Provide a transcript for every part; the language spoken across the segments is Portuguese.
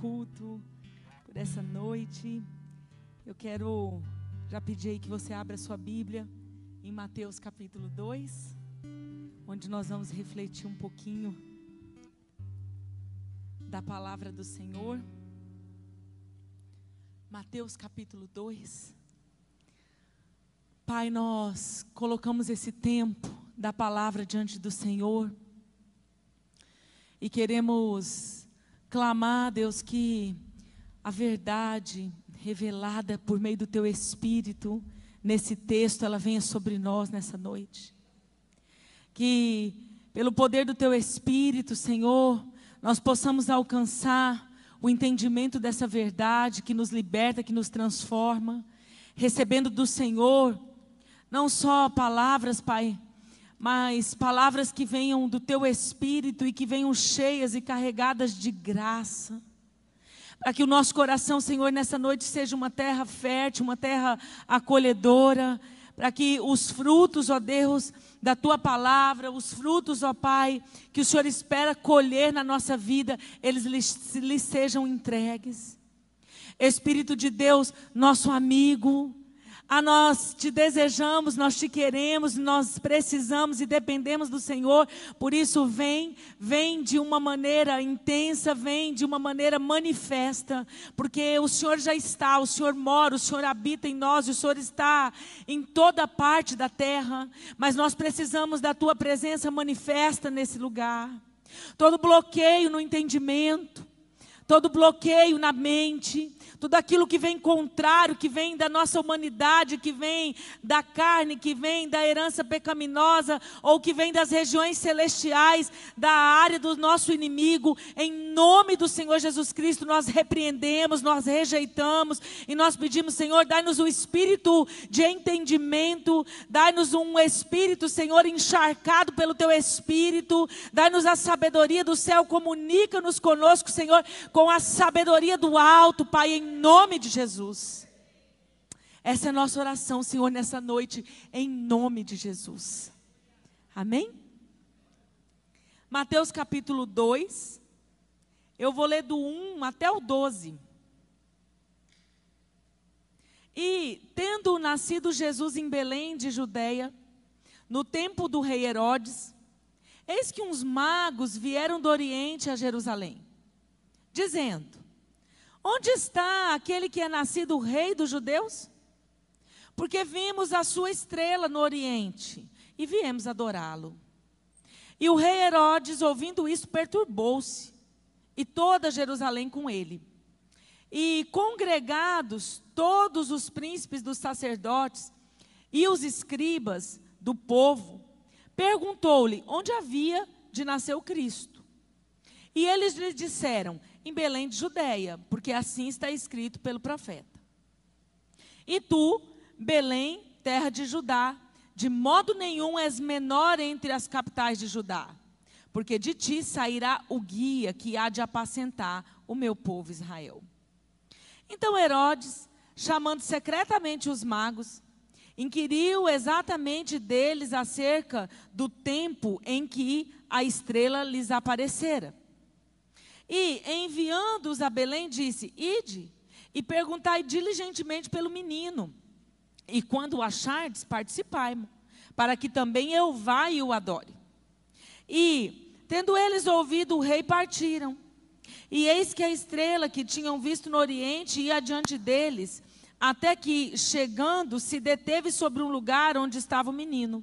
Culto, por essa noite. Eu quero já pedir aí que você abra a sua Bíblia em Mateus capítulo 2, onde nós vamos refletir um pouquinho da palavra do Senhor. Mateus capítulo 2. Pai, nós colocamos esse tempo da palavra diante do Senhor e queremos clamar, Deus, que a verdade revelada por meio do Teu Espírito nesse texto, ela venha sobre nós nessa noite. Que pelo poder do Teu Espírito, Senhor, nós possamos alcançar o entendimento dessa verdade que nos liberta, que nos transforma, recebendo do Senhor não só palavras, Pai, mas palavras que venham do Teu Espírito e que venham cheias e carregadas de graça. Para que o nosso coração, Senhor, nessa noite seja uma terra fértil, uma terra acolhedora, para que os frutos, ó Deus, da tua palavra, os frutos, ó Pai, que o Senhor espera colher na nossa vida, eles lhes sejam entregues. Espírito de Deus, nosso amigo, nós te desejamos, nós te queremos, nós precisamos e dependemos do Senhor. Por isso, vem, vem de uma maneira intensa, vem de uma maneira manifesta, porque o Senhor já está, o Senhor mora, o Senhor habita em nós, o Senhor está em toda parte da terra, mas nós precisamos da tua presença manifesta nesse lugar. Todo bloqueio no entendimento, todo bloqueio na mente, tudo aquilo que vem contrário, que vem da nossa humanidade, que vem da carne, que vem da herança pecaminosa, ou que vem das regiões celestiais, da área do nosso inimigo, em nome do Senhor Jesus Cristo, nós repreendemos, nós rejeitamos e nós pedimos, Senhor, dai-nos um espírito de entendimento, dai-nos um espírito, Senhor, encharcado pelo teu espírito, dai-nos a sabedoria do céu, comunica-nos conosco, Senhor, com a sabedoria do alto, Pai, em nome de Jesus. Essa é a nossa oração, Senhor, nessa noite, em nome de Jesus. Amém? Mateus capítulo 2, eu vou ler do 1 até o 12. E, tendo nascido Jesus em Belém de Judeia, no tempo do rei Herodes, eis que uns magos vieram do Oriente a Jerusalém, dizendo: Onde está aquele que é nascido rei dos judeus? Porque vimos a sua estrela no Oriente e viemos adorá-lo. E o rei Herodes, ouvindo isso, perturbou-se, e toda Jerusalém com ele. E congregados todos os príncipes dos sacerdotes e os escribas do povo, perguntou-lhe onde havia de nascer o Cristo. E eles lhe disseram: em Belém de Judeia, porque assim está escrito pelo profeta. E tu, Belém, terra de Judá, de modo nenhum és menor entre as capitais de Judá, porque de ti sairá o guia que há de apacentar o meu povo Israel. Então Herodes, chamando secretamente os magos, inquiriu exatamente deles acerca do tempo em que a estrela lhes aparecera. E, enviando-os a Belém, disse: Ide e perguntai diligentemente pelo menino. E quando o achardes, participai para que também eu vá e o adore. E, tendo eles ouvido o rei, partiram. E eis que a estrela que tinham visto no oriente ia adiante deles, até que, chegando, se deteve sobre um lugar onde estava o menino.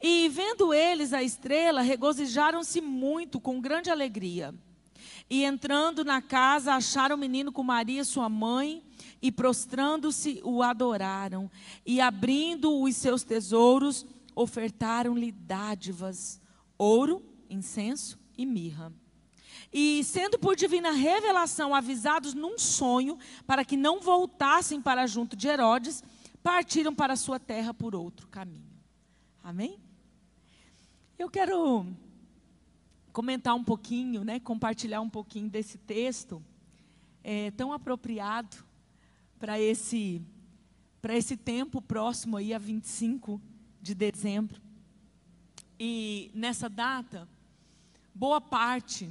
E, vendo eles a estrela, regozijaram-se muito, com grande alegria. E entrando na casa, acharam o menino com Maria, sua mãe, e prostrando-se, o adoraram. E abrindo os seus tesouros, ofertaram-lhe dádivas, ouro, incenso e mirra. E sendo por divina revelação avisados num sonho, para que não voltassem para junto de Herodes, partiram para sua terra por outro caminho. Amém? Eu quero comentar um pouquinho, né, compartilhar um pouquinho desse texto é, tão apropriado para esse para esse tempo próximo aí a 25 de dezembro. E nessa data, boa parte,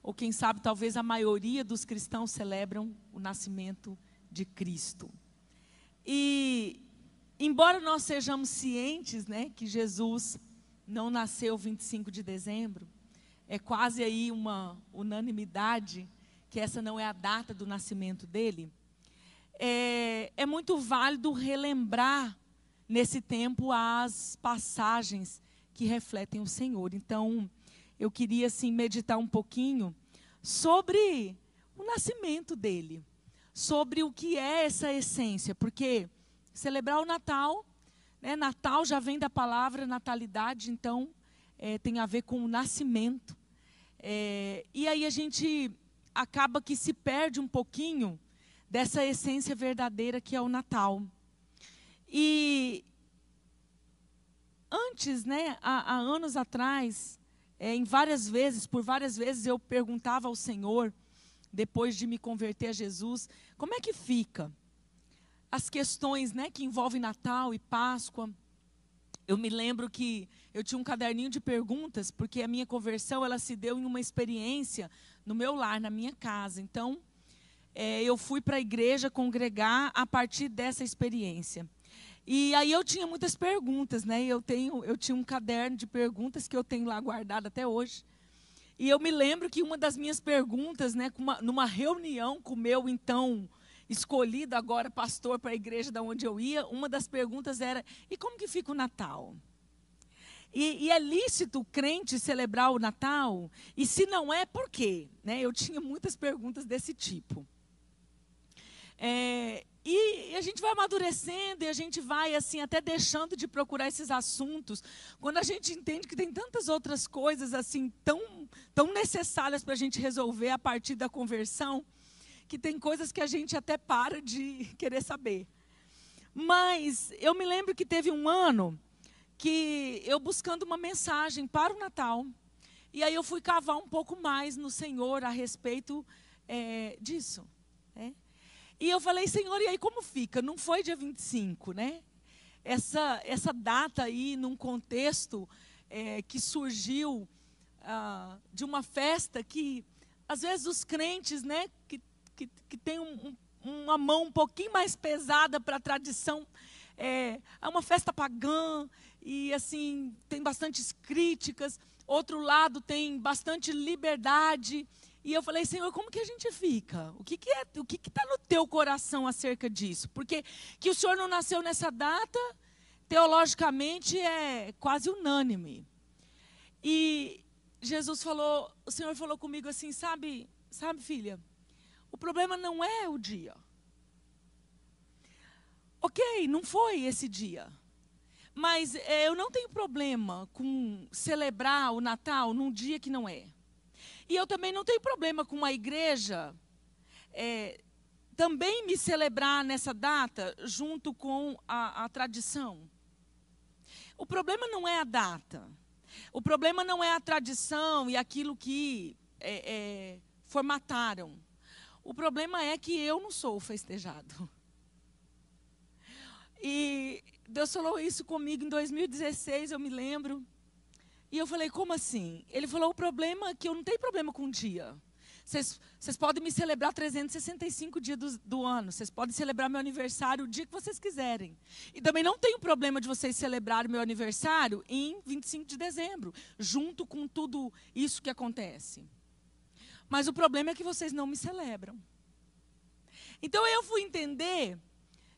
ou quem sabe talvez a maioria dos cristãos celebram o nascimento de Cristo. E embora nós sejamos cientes, né, que Jesus não nasceu 25 de dezembro, é quase aí uma unanimidade que essa não é a data do nascimento dele é, é muito válido relembrar nesse tempo as passagens que refletem o Senhor. Então, eu queria assim meditar um pouquinho sobre o nascimento dele, sobre o que é essa essência, porque celebrar o Natal, né, Natal já vem da palavra natalidade, então é, tem a ver com o nascimento. É, e aí a gente acaba que se perde um pouquinho dessa essência verdadeira que é o Natal. E antes, né, há, há anos atrás, é, em várias vezes, por várias vezes eu perguntava ao Senhor, depois de me converter a Jesus, como é que fica as questões, né, que envolvem Natal e Páscoa. Eu me lembro que eu tinha um caderninho de perguntas, porque a minha conversão ela se deu em uma experiência no meu lar, na minha casa. Então, é, eu fui para a igreja congregar a partir dessa experiência. E aí eu tinha muitas perguntas, né? Eu tenho, eu tinha um caderno de perguntas que eu tenho lá guardado até hoje. E eu me lembro que uma das minhas perguntas, né, uma, numa reunião com o meu então escolhido agora pastor para a igreja da onde eu ia, uma das perguntas era: e como que fica o Natal? E, e, é lícito o crente celebrar o Natal? E se não é, por quê? Né? Eu tinha muitas perguntas desse tipo. É, e a gente vai amadurecendo e a gente vai assim até deixando de procurar esses assuntos. Quando a gente entende que tem tantas outras coisas assim tão, tão necessárias para a gente resolver a partir da conversão, que tem coisas que a gente até para de querer saber. Mas eu me lembro que teve um ano que eu buscando uma mensagem para o Natal, e aí eu fui cavar um pouco mais no Senhor a respeito é, disso. Né? E eu falei, Senhor, e aí como fica? Não foi dia 25, né? Essa, essa data aí, num contexto é, que surgiu ah, de uma festa que, às vezes, os crentes, né, que, que, que têm um, um, uma mão um pouquinho mais pesada para a tradição, é, é uma festa pagã, e assim, tem bastantes críticas. Outro lado tem bastante liberdade. E eu falei, Senhor, como que a gente fica? O que, que é, o que está no teu coração acerca disso? Porque que o Senhor não nasceu nessa data, teologicamente é quase unânime. E Jesus falou, o Senhor falou comigo assim, sabe, sabe, filha, o problema não é o dia. Ok, não foi esse dia. Mas é, eu não tenho problema com celebrar o Natal num dia que não é. E eu também não tenho problema com uma igreja é, também me celebrar nessa data junto com a, a tradição. O problema não é a data. O problema não é a tradição e aquilo que é, é, formataram. O problema é que eu não sou festejado. E Deus falou isso comigo em 2016, eu me lembro. E eu falei, como assim? Ele falou, o problema é que eu não tenho problema com o dia. Vocês podem me celebrar 365 dias do, do ano. Vocês podem celebrar meu aniversário o dia que vocês quiserem. E também não tenho problema de vocês celebrarem meu aniversário em 25 de dezembro, junto com tudo isso que acontece. Mas o problema é que vocês não me celebram. Então eu fui entender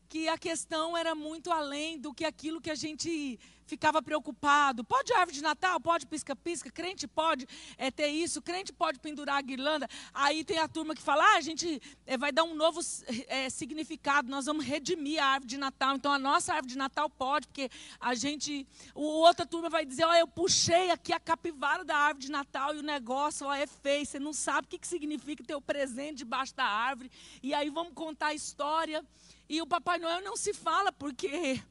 que a questão era muito além do que aquilo que a gente ficava preocupado. Pode árvore de Natal? Pode pisca-pisca? Crente pode é, ter isso? Crente pode pendurar a guirlanda? Aí tem a turma que fala: ah, a gente é, vai dar um novo é, significado, nós vamos redimir a árvore de Natal. Então a nossa árvore de Natal pode, porque a gente. O outra turma vai dizer: ó, eu puxei aqui a capivara da árvore de Natal e o negócio ó, é feio. Você não sabe o que, que significa ter o presente debaixo da árvore. E aí vamos contar a história. E o Papai Noel não se fala, porque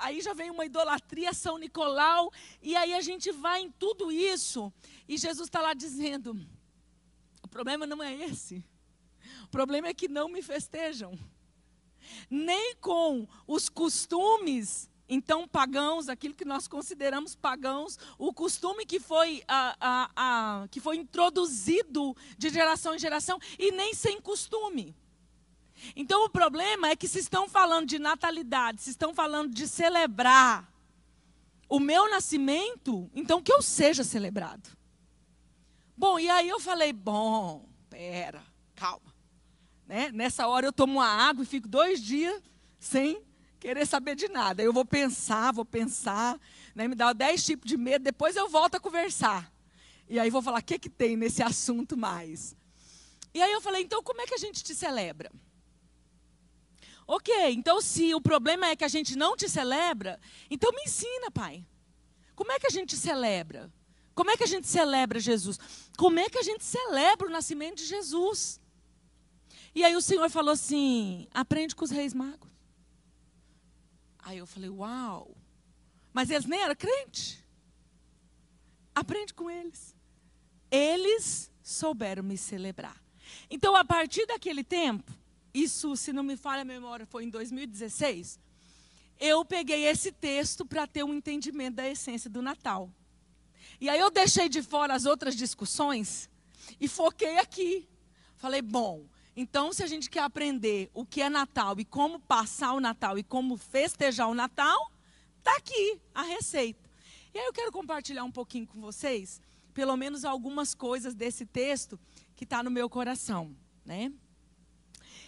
aí já vem uma idolatria São Nicolau, e aí a gente vai em tudo isso, e Jesus está lá dizendo: o problema não é esse, o problema é que não me festejam, nem com os costumes então pagãos, aquilo que nós consideramos pagãos, o costume que foi, a, a, a, que foi introduzido de geração em geração, e nem sem costume. Então o problema é que se estão falando de natalidade, se estão falando de celebrar o meu nascimento, então que eu seja celebrado. Bom, e aí eu falei, bom, pera, calma. Né? Nessa hora eu tomo uma água e fico dois dias sem querer saber de nada. Eu vou pensar, vou pensar, né? me dá dez tipos de medo, depois eu volto a conversar. E aí vou falar, o que, que tem nesse assunto mais? E aí eu falei, então como é que a gente te celebra? Ok, então se o problema é que a gente não te celebra, então me ensina, pai. Como é que a gente celebra? Como é que a gente celebra Jesus? Como é que a gente celebra o nascimento de Jesus? E aí o Senhor falou assim: aprende com os reis magos. Aí eu falei: uau! Mas eles nem eram crentes. Aprende com eles. Eles souberam me celebrar. Então, a partir daquele tempo, isso, se não me falha a memória, foi em 2016, eu peguei esse texto para ter um entendimento da essência do Natal. E aí eu deixei de fora as outras discussões e foquei aqui. Falei, bom, então se a gente quer aprender o que é Natal e como passar o Natal e como festejar o Natal, está aqui a receita. E aí eu quero compartilhar um pouquinho com vocês, pelo menos algumas coisas desse texto que está no meu coração, né?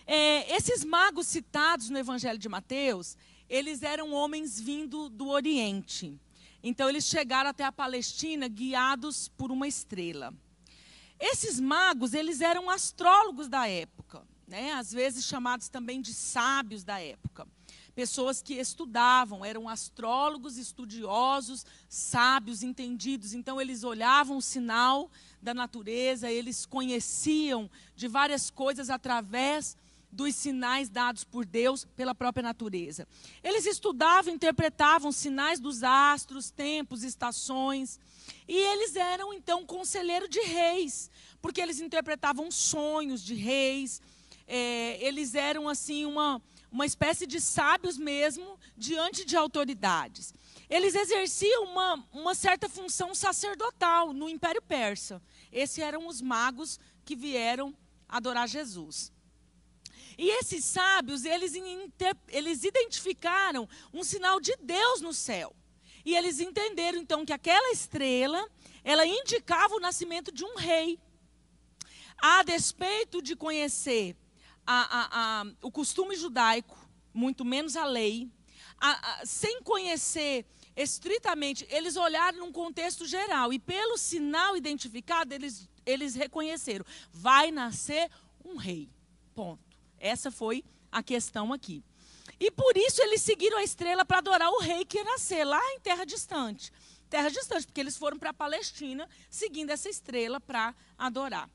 É, esses magos citados no Evangelho de Mateus, eles eram homens vindo do Oriente. Então, eles chegaram até a Palestina guiados por uma estrela. Esses magos, eles eram astrólogos da época, né? às vezes chamados também de sábios da época. Pessoas que estudavam, eram astrólogos, estudiosos, sábios, entendidos. Então, eles olhavam o sinal da natureza, eles conheciam de várias coisas através dos sinais dados por Deus pela própria natureza. Eles estudavam, interpretavam sinais dos astros, tempos, estações, e eles eram então conselheiro de reis, porque eles interpretavam sonhos de reis. É, eles eram assim uma uma espécie de sábios mesmo diante de autoridades. Eles exerciam uma, uma certa função sacerdotal no Império Persa. Esses eram os magos que vieram adorar Jesus. E esses sábios, eles, eles identificaram um sinal de Deus no céu. E eles entenderam então que aquela estrela, ela indicava o nascimento de um rei. A despeito de conhecer a, a, a, o costume judaico, muito menos a lei, sem conhecer estritamente, eles olharam num contexto geral e pelo sinal identificado, eles, eles reconheceram: vai nascer um rei. Ponto. Essa foi a questão aqui. E por isso eles seguiram a estrela para adorar o rei que ia nascer lá em terra distante. Terra distante, porque eles foram para a Palestina seguindo essa estrela para adorar.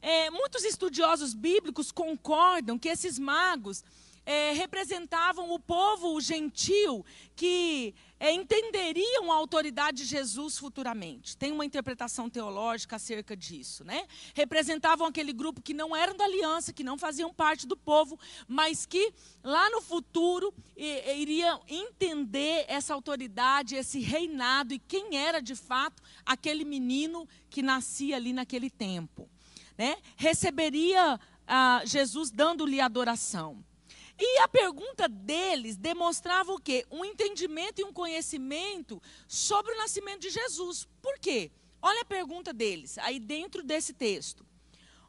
É, muitos estudiosos bíblicos concordam que esses magos é, representavam o povo gentil que é, entenderiam a autoridade de Jesus futuramente. Tem uma interpretação teológica acerca disso. Né? Representavam aquele grupo que não eram da aliança, que não faziam parte do povo, mas que lá no futuro e, iriam entender essa autoridade, esse reinado e quem era de fato aquele menino que nascia ali naquele tempo. Né? Receberia ah, Jesus dando-lhe adoração. E a pergunta deles demonstrava o quê? Um entendimento e um conhecimento sobre o nascimento de Jesus. Por quê? Olha a pergunta deles, aí dentro desse texto.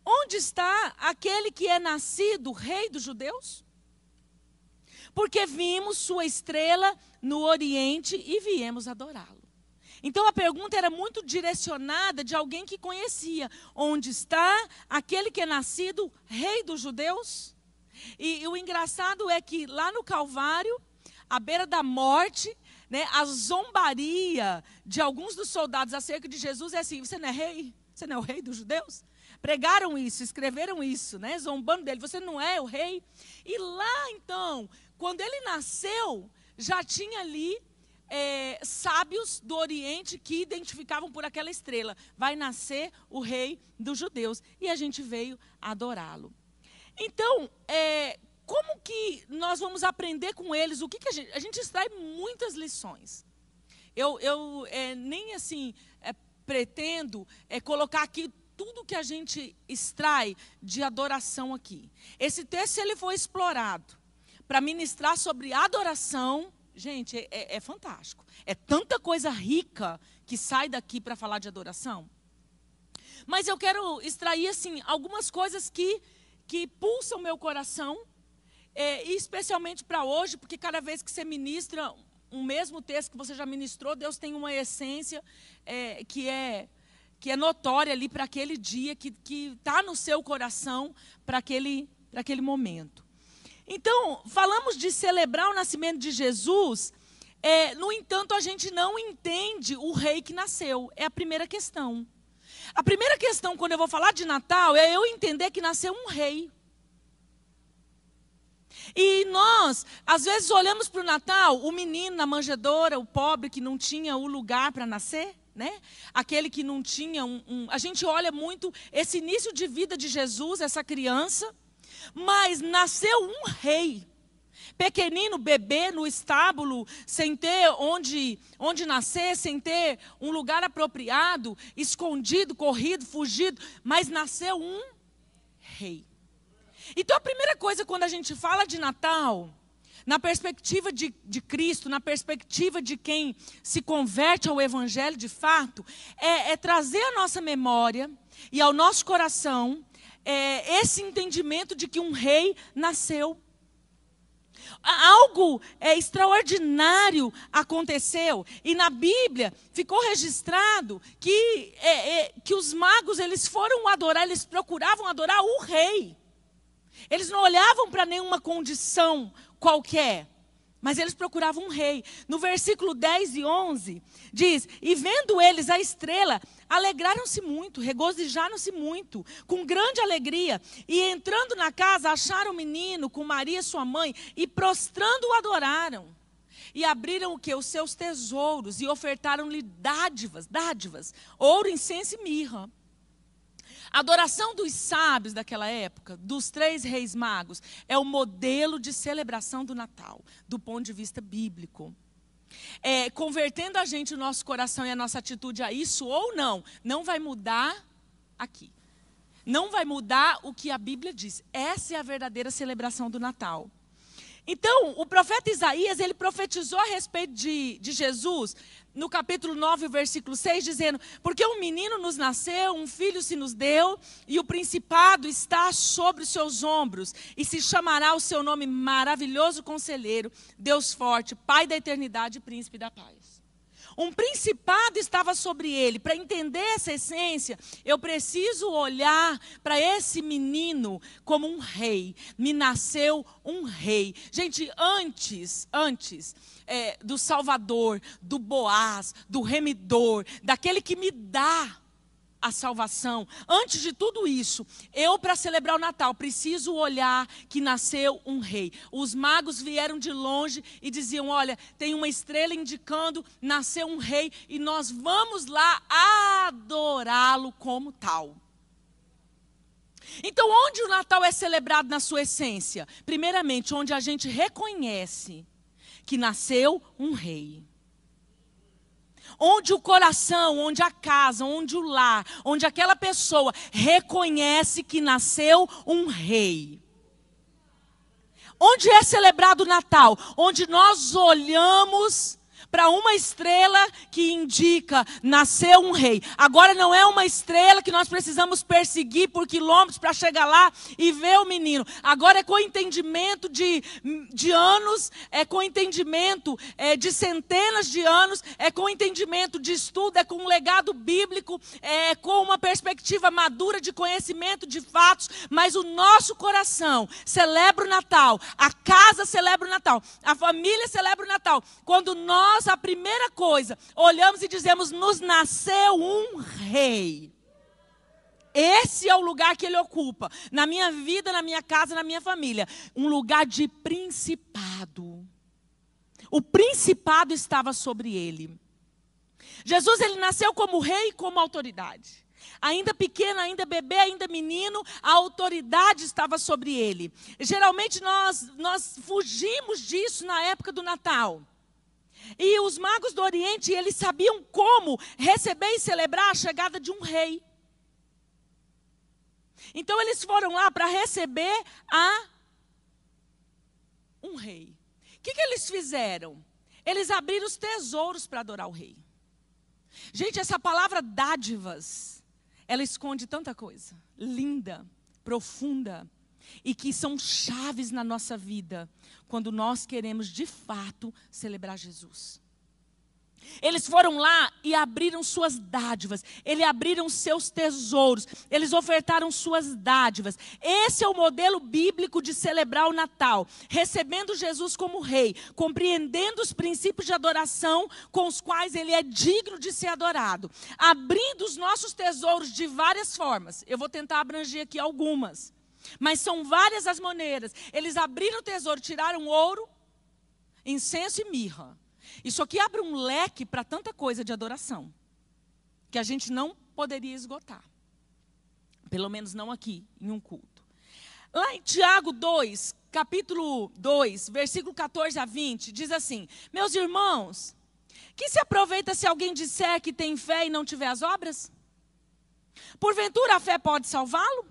Onde está aquele que é nascido rei dos judeus? porque vimos sua estrela no Oriente e viemos adorá-lo. Então a pergunta era muito direcionada de alguém que conhecia. Onde está aquele que é nascido rei dos judeus? E, e o engraçado é que lá no Calvário, à beira da morte, né, a zombaria de alguns dos soldados acerca de Jesus é assim: você não é rei? Você não é o rei dos judeus? Pregaram isso, escreveram isso, né, zombando dele. Você não é o rei? E lá então, quando ele nasceu, já tinha ali é, sábios do Oriente que identificavam por aquela estrela: vai nascer o rei dos judeus. E a gente veio adorá-lo. Então, é, como que nós vamos aprender com eles? O que, que a gente. A gente extrai muitas lições. Eu, eu é, nem assim é, pretendo é, colocar aqui tudo que a gente extrai de adoração aqui. Esse texto ele foi explorado para ministrar sobre adoração Gente, é, é, é fantástico. É tanta coisa rica que sai daqui para falar de adoração. Mas eu quero extrair assim algumas coisas que que pulsam meu coração, é, especialmente para hoje, porque cada vez que você ministra um mesmo texto que você já ministrou, Deus tem uma essência é, que é que é notória ali para aquele dia, que está no seu coração para aquele, aquele momento. Então, falamos de celebrar o nascimento de Jesus, é, no entanto, a gente não entende o rei que nasceu. É a primeira questão. A primeira questão, quando eu vou falar de Natal, é eu entender que nasceu um rei. E nós, às vezes, olhamos para o Natal, o menino na manjedoura, o pobre que não tinha o lugar para nascer, né? Aquele que não tinha um, um. A gente olha muito esse início de vida de Jesus, essa criança. Mas nasceu um rei. Pequenino, bebê no estábulo, sem ter onde, onde nascer, sem ter um lugar apropriado, escondido, corrido, fugido, mas nasceu um rei. Então a primeira coisa quando a gente fala de Natal, na perspectiva de, de Cristo, na perspectiva de quem se converte ao Evangelho de fato, é, é trazer a nossa memória e ao nosso coração é, esse entendimento de que um rei nasceu. Algo é, extraordinário aconteceu e na Bíblia ficou registrado que, é, é, que os magos eles foram adorar, eles procuravam adorar o rei. Eles não olhavam para nenhuma condição qualquer. Mas eles procuravam um rei. No versículo 10 e 11, diz: E vendo eles a estrela, alegraram-se muito, regozijaram-se muito, com grande alegria. E entrando na casa, acharam o menino com Maria, sua mãe, e prostrando o adoraram. E abriram o que? Os seus tesouros, e ofertaram-lhe dádivas, dádivas, ouro, incenso e mirra. A adoração dos sábios daquela época, dos três reis magos, é o modelo de celebração do Natal, do ponto de vista bíblico. É, convertendo a gente, o nosso coração e a nossa atitude a isso ou não, não vai mudar aqui. Não vai mudar o que a Bíblia diz. Essa é a verdadeira celebração do Natal. Então, o profeta Isaías, ele profetizou a respeito de, de Jesus, no capítulo 9, versículo 6, dizendo: Porque um menino nos nasceu, um filho se nos deu, e o principado está sobre os seus ombros, e se chamará o seu nome maravilhoso conselheiro, Deus forte, Pai da eternidade príncipe da paz. Um principado estava sobre ele. Para entender essa essência, eu preciso olhar para esse menino como um rei. Me nasceu um rei. Gente, antes, antes é, do Salvador, do Boaz, do Remidor, daquele que me dá a salvação. Antes de tudo isso, eu, para celebrar o Natal, preciso olhar que nasceu um rei. Os magos vieram de longe e diziam: Olha, tem uma estrela indicando, nasceu um rei, e nós vamos lá adorá-lo como tal. Então, onde o Natal é celebrado na sua essência? Primeiramente, onde a gente reconhece que nasceu um rei onde o coração, onde a casa, onde o lar, onde aquela pessoa reconhece que nasceu um rei. Onde é celebrado o Natal? Onde nós olhamos para uma estrela que indica nasceu um rei. Agora não é uma estrela que nós precisamos perseguir por quilômetros para chegar lá e ver o menino. Agora é com entendimento de, de anos, é com entendimento é, de centenas de anos, é com entendimento de estudo, é com um legado bíblico, é com uma perspectiva madura de conhecimento de fatos, mas o nosso coração celebra o Natal, a casa celebra o Natal, a família celebra o Natal. Quando nós, a primeira coisa, olhamos e dizemos: nos nasceu um rei. Esse é o lugar que ele ocupa, na minha vida, na minha casa, na minha família. Um lugar de principado. O principado estava sobre ele. Jesus ele nasceu como rei e como autoridade. Ainda pequeno, ainda bebê, ainda menino, a autoridade estava sobre ele. Geralmente nós, nós fugimos disso na época do Natal. E os magos do Oriente, eles sabiam como receber e celebrar a chegada de um rei. Então eles foram lá para receber a um rei. O que, que eles fizeram? Eles abriram os tesouros para adorar o rei. Gente, essa palavra dádivas, ela esconde tanta coisa linda, profunda e que são chaves na nossa vida quando nós queremos de fato celebrar Jesus. Eles foram lá e abriram suas dádivas, eles abriram seus tesouros, eles ofertaram suas dádivas. Esse é o modelo bíblico de celebrar o Natal, recebendo Jesus como rei, compreendendo os princípios de adoração com os quais ele é digno de ser adorado, abrindo os nossos tesouros de várias formas. Eu vou tentar abranger aqui algumas. Mas são várias as maneiras. Eles abriram o tesouro, tiraram ouro, incenso e mirra. Isso aqui abre um leque para tanta coisa de adoração que a gente não poderia esgotar. Pelo menos não aqui, em um culto. Lá em Tiago 2, capítulo 2, versículo 14 a 20, diz assim: Meus irmãos, que se aproveita se alguém disser que tem fé e não tiver as obras? Porventura a fé pode salvá-lo?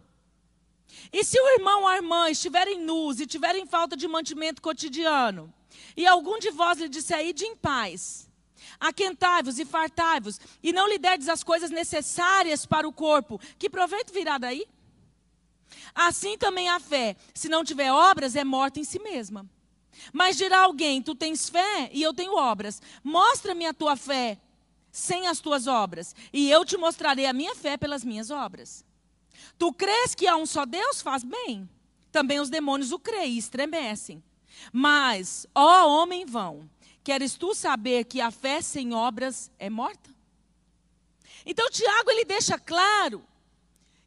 E se o irmão ou a irmã estiverem nus e tiverem falta de mantimento cotidiano, e algum de vós lhe disser, ide em paz, aquentai-vos e fartai-vos, e não lhe derdes as coisas necessárias para o corpo, que proveito virá daí? Assim também a fé, se não tiver obras, é morta em si mesma. Mas dirá alguém: Tu tens fé e eu tenho obras. Mostra-me a tua fé sem as tuas obras, e eu te mostrarei a minha fé pelas minhas obras. Tu crês que há um só Deus? Faz bem. Também os demônios o creem e estremecem. Mas, ó homem vão, queres tu saber que a fé sem obras é morta? Então, Tiago, ele deixa claro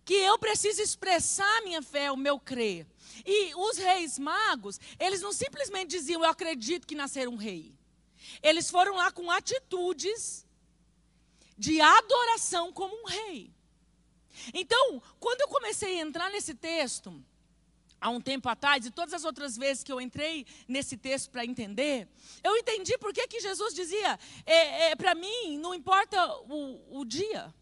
que eu preciso expressar minha fé, o meu crer. E os reis magos, eles não simplesmente diziam, eu acredito que nascer um rei. Eles foram lá com atitudes de adoração como um rei. Então, quando eu comecei a entrar nesse texto, há um tempo atrás, e todas as outras vezes que eu entrei nesse texto para entender, eu entendi por que, que Jesus dizia: é, é para mim, não importa o, o dia.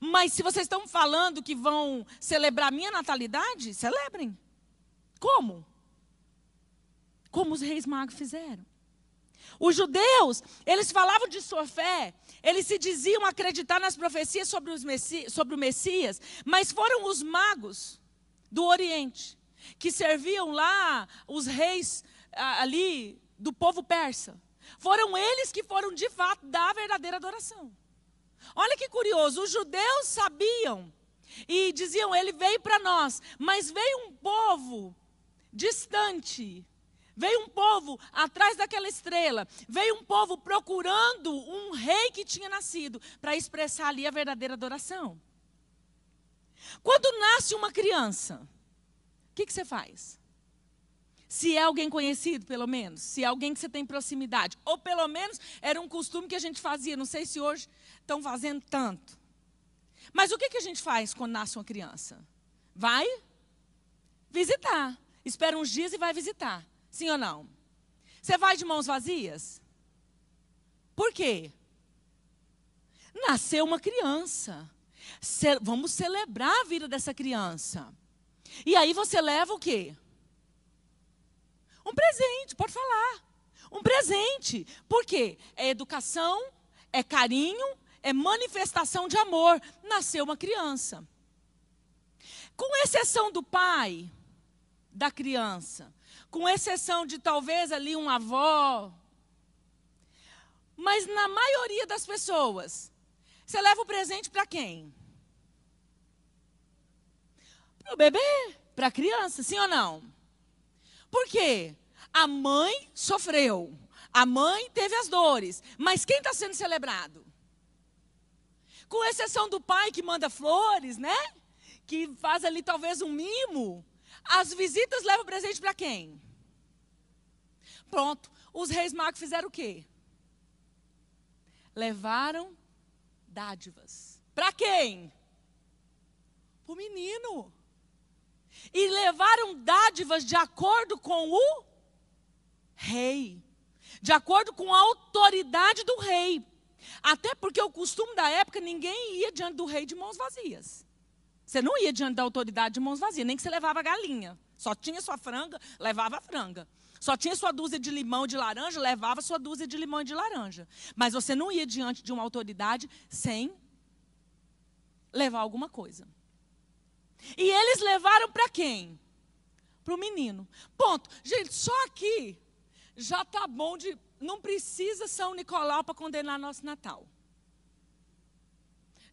Mas se vocês estão falando que vão celebrar minha natalidade, celebrem. Como? Como os reis magos fizeram. Os judeus, eles falavam de sua fé, eles se diziam acreditar nas profecias sobre, Messi, sobre o Messias, mas foram os magos do Oriente que serviam lá os reis ali do povo persa. Foram eles que foram de fato dar a verdadeira adoração. Olha que curioso, os judeus sabiam e diziam: Ele veio para nós, mas veio um povo distante, Veio um povo atrás daquela estrela. Veio um povo procurando um rei que tinha nascido para expressar ali a verdadeira adoração. Quando nasce uma criança, o que, que, você faz? Se é alguém conhecido, pelo menos, se é alguém que você tem proximidade, ou pelo menos era um costume que a gente fazia, não sei se hoje estão fazendo tanto. Mas o que, que a gente faz quando nasce uma criança? Vai visitar. Espera uns dias e vai visitar. Sim ou não? Você vai de mãos vazias? Por quê? Nasceu uma criança. Ce vamos celebrar a vida dessa criança. E aí você leva o quê? Um presente, pode falar. um presente. Por quê? É educação, é carinho, é manifestação de amor. Nasceu uma criança. Com exceção do pai da criança, com exceção de talvez ali um avó, mas na maioria das pessoas, você leva o presente para quem? Para o bebê, para a criança, sim ou não? Por quê? A mãe sofreu, a mãe teve as dores, mas quem está sendo celebrado? Com exceção do pai que manda flores, né? Que faz ali talvez um mimo. As visitas levam presente para quem? Pronto. Os reis magos fizeram o quê? Levaram dádivas. Para quem? Para o menino. E levaram dádivas de acordo com o rei. De acordo com a autoridade do rei. Até porque o costume da época, ninguém ia diante do rei de mãos vazias. Você não ia diante da autoridade de mãos vazias, nem que você levava galinha. Só tinha sua franga, levava a franga. Só tinha sua dúzia de limão e de laranja, levava sua dúzia de limão e de laranja. Mas você não ia diante de uma autoridade sem levar alguma coisa. E eles levaram para quem? Para o menino. Ponto. Gente, só aqui já está bom de. Não precisa São Nicolau para condenar nosso Natal.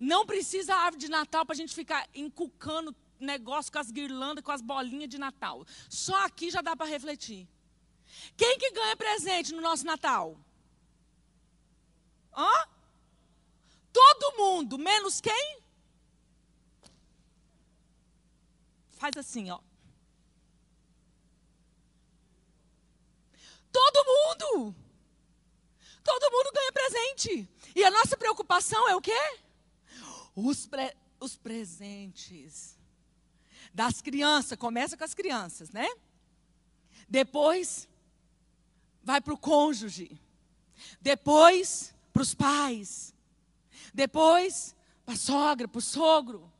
Não precisa árvore de Natal para a gente ficar encucando negócio com as guirlandas, com as bolinhas de Natal. Só aqui já dá para refletir. Quem que ganha presente no nosso Natal? Hã? Todo mundo, menos quem? Faz assim, ó. Todo mundo. Todo mundo ganha presente. E a nossa preocupação é o quê? Os, pre, os presentes das crianças. Começa com as crianças, né? Depois vai para o cônjuge. Depois para os pais. Depois para a sogra, para o sogro.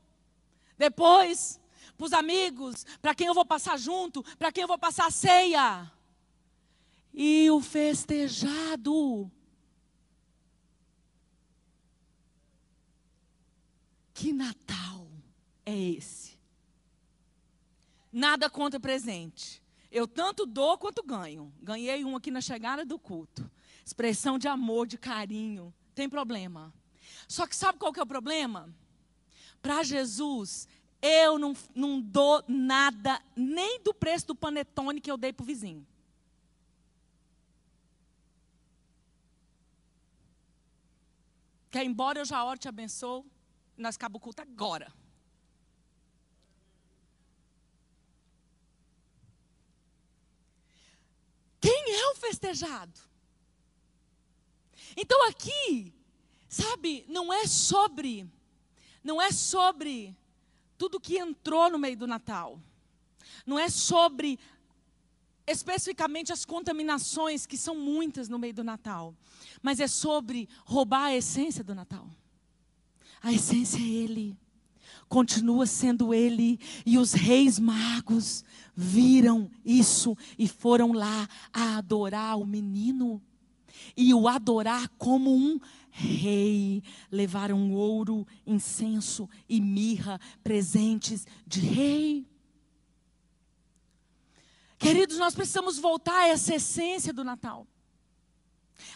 Depois para os amigos, para quem eu vou passar junto, para quem eu vou passar a ceia. E o festejado Que Natal é esse? Nada contra presente. Eu tanto dou quanto ganho. Ganhei um aqui na chegada do culto. Expressão de amor, de carinho. Tem problema. Só que sabe qual que é o problema? Para Jesus, eu não, não dou nada, nem do preço do panetone que eu dei para o vizinho. Quer embora, eu já oro, te abençoo nós acabamos o culto agora. Quem é o festejado? Então aqui, sabe, não é sobre, não é sobre tudo que entrou no meio do Natal. Não é sobre especificamente as contaminações, que são muitas no meio do Natal. Mas é sobre roubar a essência do Natal. A essência é Ele. Continua sendo Ele. E os reis magos viram isso e foram lá a adorar o menino. E o adorar como um rei. Levaram ouro, incenso e mirra, presentes de rei. Queridos, nós precisamos voltar a essa essência do Natal.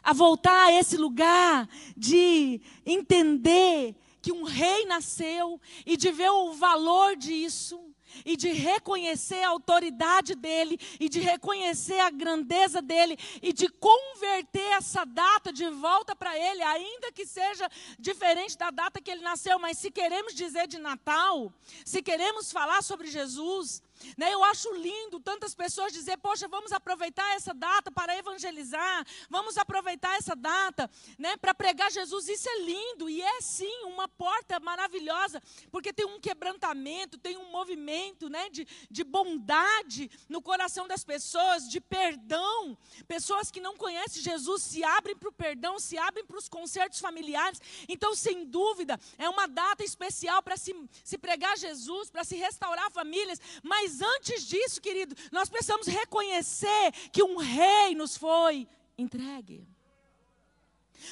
A voltar a esse lugar de entender que um rei nasceu e de ver o valor disso e de reconhecer a autoridade dele e de reconhecer a grandeza dele e de converter essa data de volta para ele, ainda que seja diferente da data que ele nasceu, mas se queremos dizer de Natal, se queremos falar sobre Jesus, né? Eu acho lindo tantas pessoas dizer, poxa, vamos aproveitar essa data para evangelizar, vamos aproveitar essa data né, para pregar Jesus. Isso é lindo e é sim uma porta maravilhosa, porque tem um quebrantamento, tem um movimento né, de, de bondade no coração das pessoas, de perdão. Pessoas que não conhecem Jesus se abrem para o perdão, se abrem para os concertos familiares. Então, sem dúvida, é uma data especial para se, se pregar Jesus, para se restaurar famílias, mas mas antes disso, querido, nós precisamos reconhecer que um rei nos foi entregue.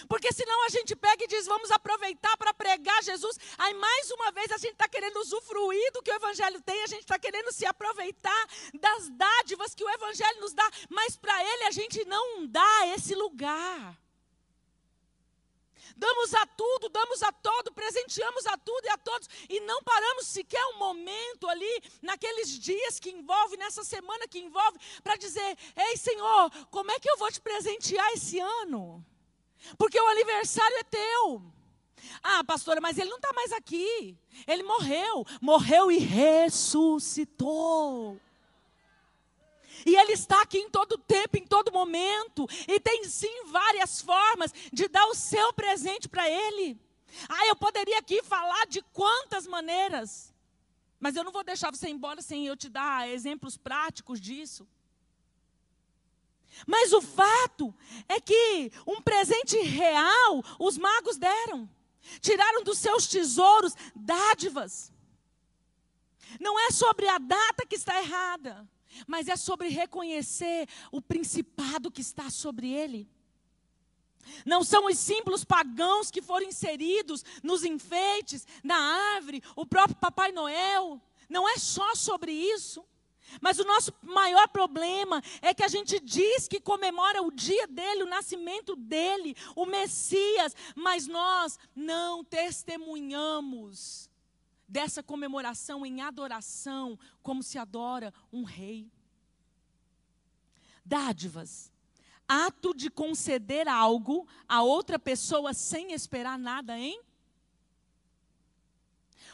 Porque senão a gente pega e diz, vamos aproveitar para pregar Jesus. Aí mais uma vez a gente está querendo usufruir do que o Evangelho tem, a gente está querendo se aproveitar das dádivas que o Evangelho nos dá, mas para ele a gente não dá esse lugar. Damos a tudo, damos a todo, presenteamos a tudo e a todos, e não paramos sequer um momento ali, naqueles dias que envolve, nessa semana que envolve, para dizer: Ei Senhor, como é que eu vou te presentear esse ano? Porque o aniversário é teu. Ah, pastora, mas ele não está mais aqui. Ele morreu. Morreu e ressuscitou. E Ele está aqui em todo tempo, em todo momento. E tem sim várias formas de dar o seu presente para Ele. Ah, eu poderia aqui falar de quantas maneiras. Mas eu não vou deixar você embora sem eu te dar exemplos práticos disso. Mas o fato é que um presente real os magos deram. Tiraram dos seus tesouros dádivas. Não é sobre a data que está errada, mas é sobre reconhecer o principado que está sobre ele. Não são os símbolos pagãos que foram inseridos nos enfeites, na árvore, o próprio Papai Noel. Não é só sobre isso. Mas o nosso maior problema é que a gente diz que comemora o dia dele, o nascimento dele, o Messias, mas nós não testemunhamos dessa comemoração em adoração, como se adora um rei. Dádivas. Ato de conceder algo a outra pessoa sem esperar nada, hein?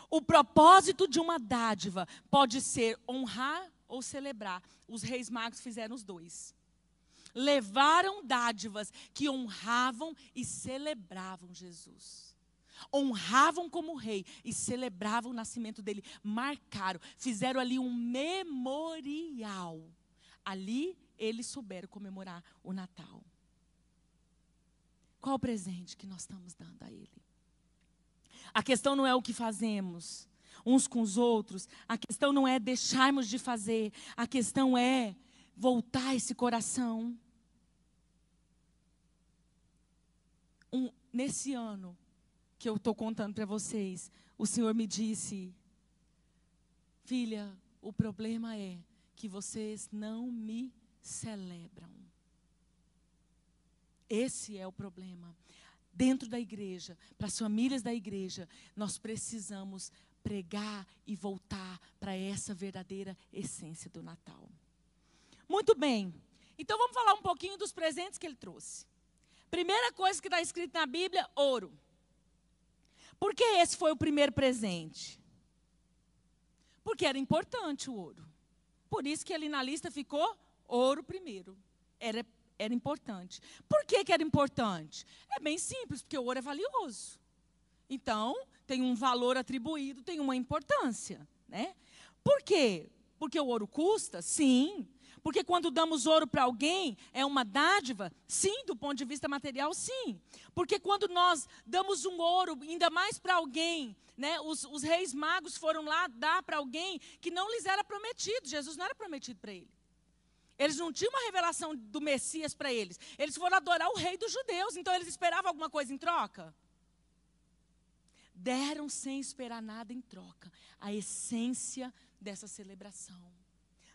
O propósito de uma dádiva pode ser honrar ou celebrar. Os reis magos fizeram os dois. Levaram dádivas que honravam e celebravam Jesus. Honravam como rei e celebravam o nascimento dele. Marcaram, fizeram ali um memorial. Ali eles souberam comemorar o Natal. Qual o presente que nós estamos dando a ele? A questão não é o que fazemos, uns com os outros. A questão não é deixarmos de fazer, a questão é voltar esse coração. Um, nesse ano que eu estou contando para vocês, o Senhor me disse: Filha, o problema é que vocês não me celebram. Esse é o problema. Dentro da igreja, para as famílias da igreja, nós precisamos pregar e voltar para essa verdadeira essência do Natal. Muito bem. Então vamos falar um pouquinho dos presentes que ele trouxe. Primeira coisa que está escrito na Bíblia: ouro. Por que esse foi o primeiro presente? Porque era importante o ouro. Por isso que ali na lista ficou ouro primeiro. Era, era importante. Por que, que era importante? É bem simples, porque o ouro é valioso. Então, tem um valor atribuído, tem uma importância, né? Por quê? Porque o ouro custa? Sim. Porque quando damos ouro para alguém, é uma dádiva? Sim, do ponto de vista material, sim. Porque quando nós damos um ouro, ainda mais para alguém, né? Os, os, reis magos foram lá dar para alguém que não lhes era prometido. Jesus não era prometido para ele. Eles não tinham uma revelação do Messias para eles. Eles foram adorar o rei dos judeus, então eles esperavam alguma coisa em troca? deram sem esperar nada em troca. A essência dessa celebração.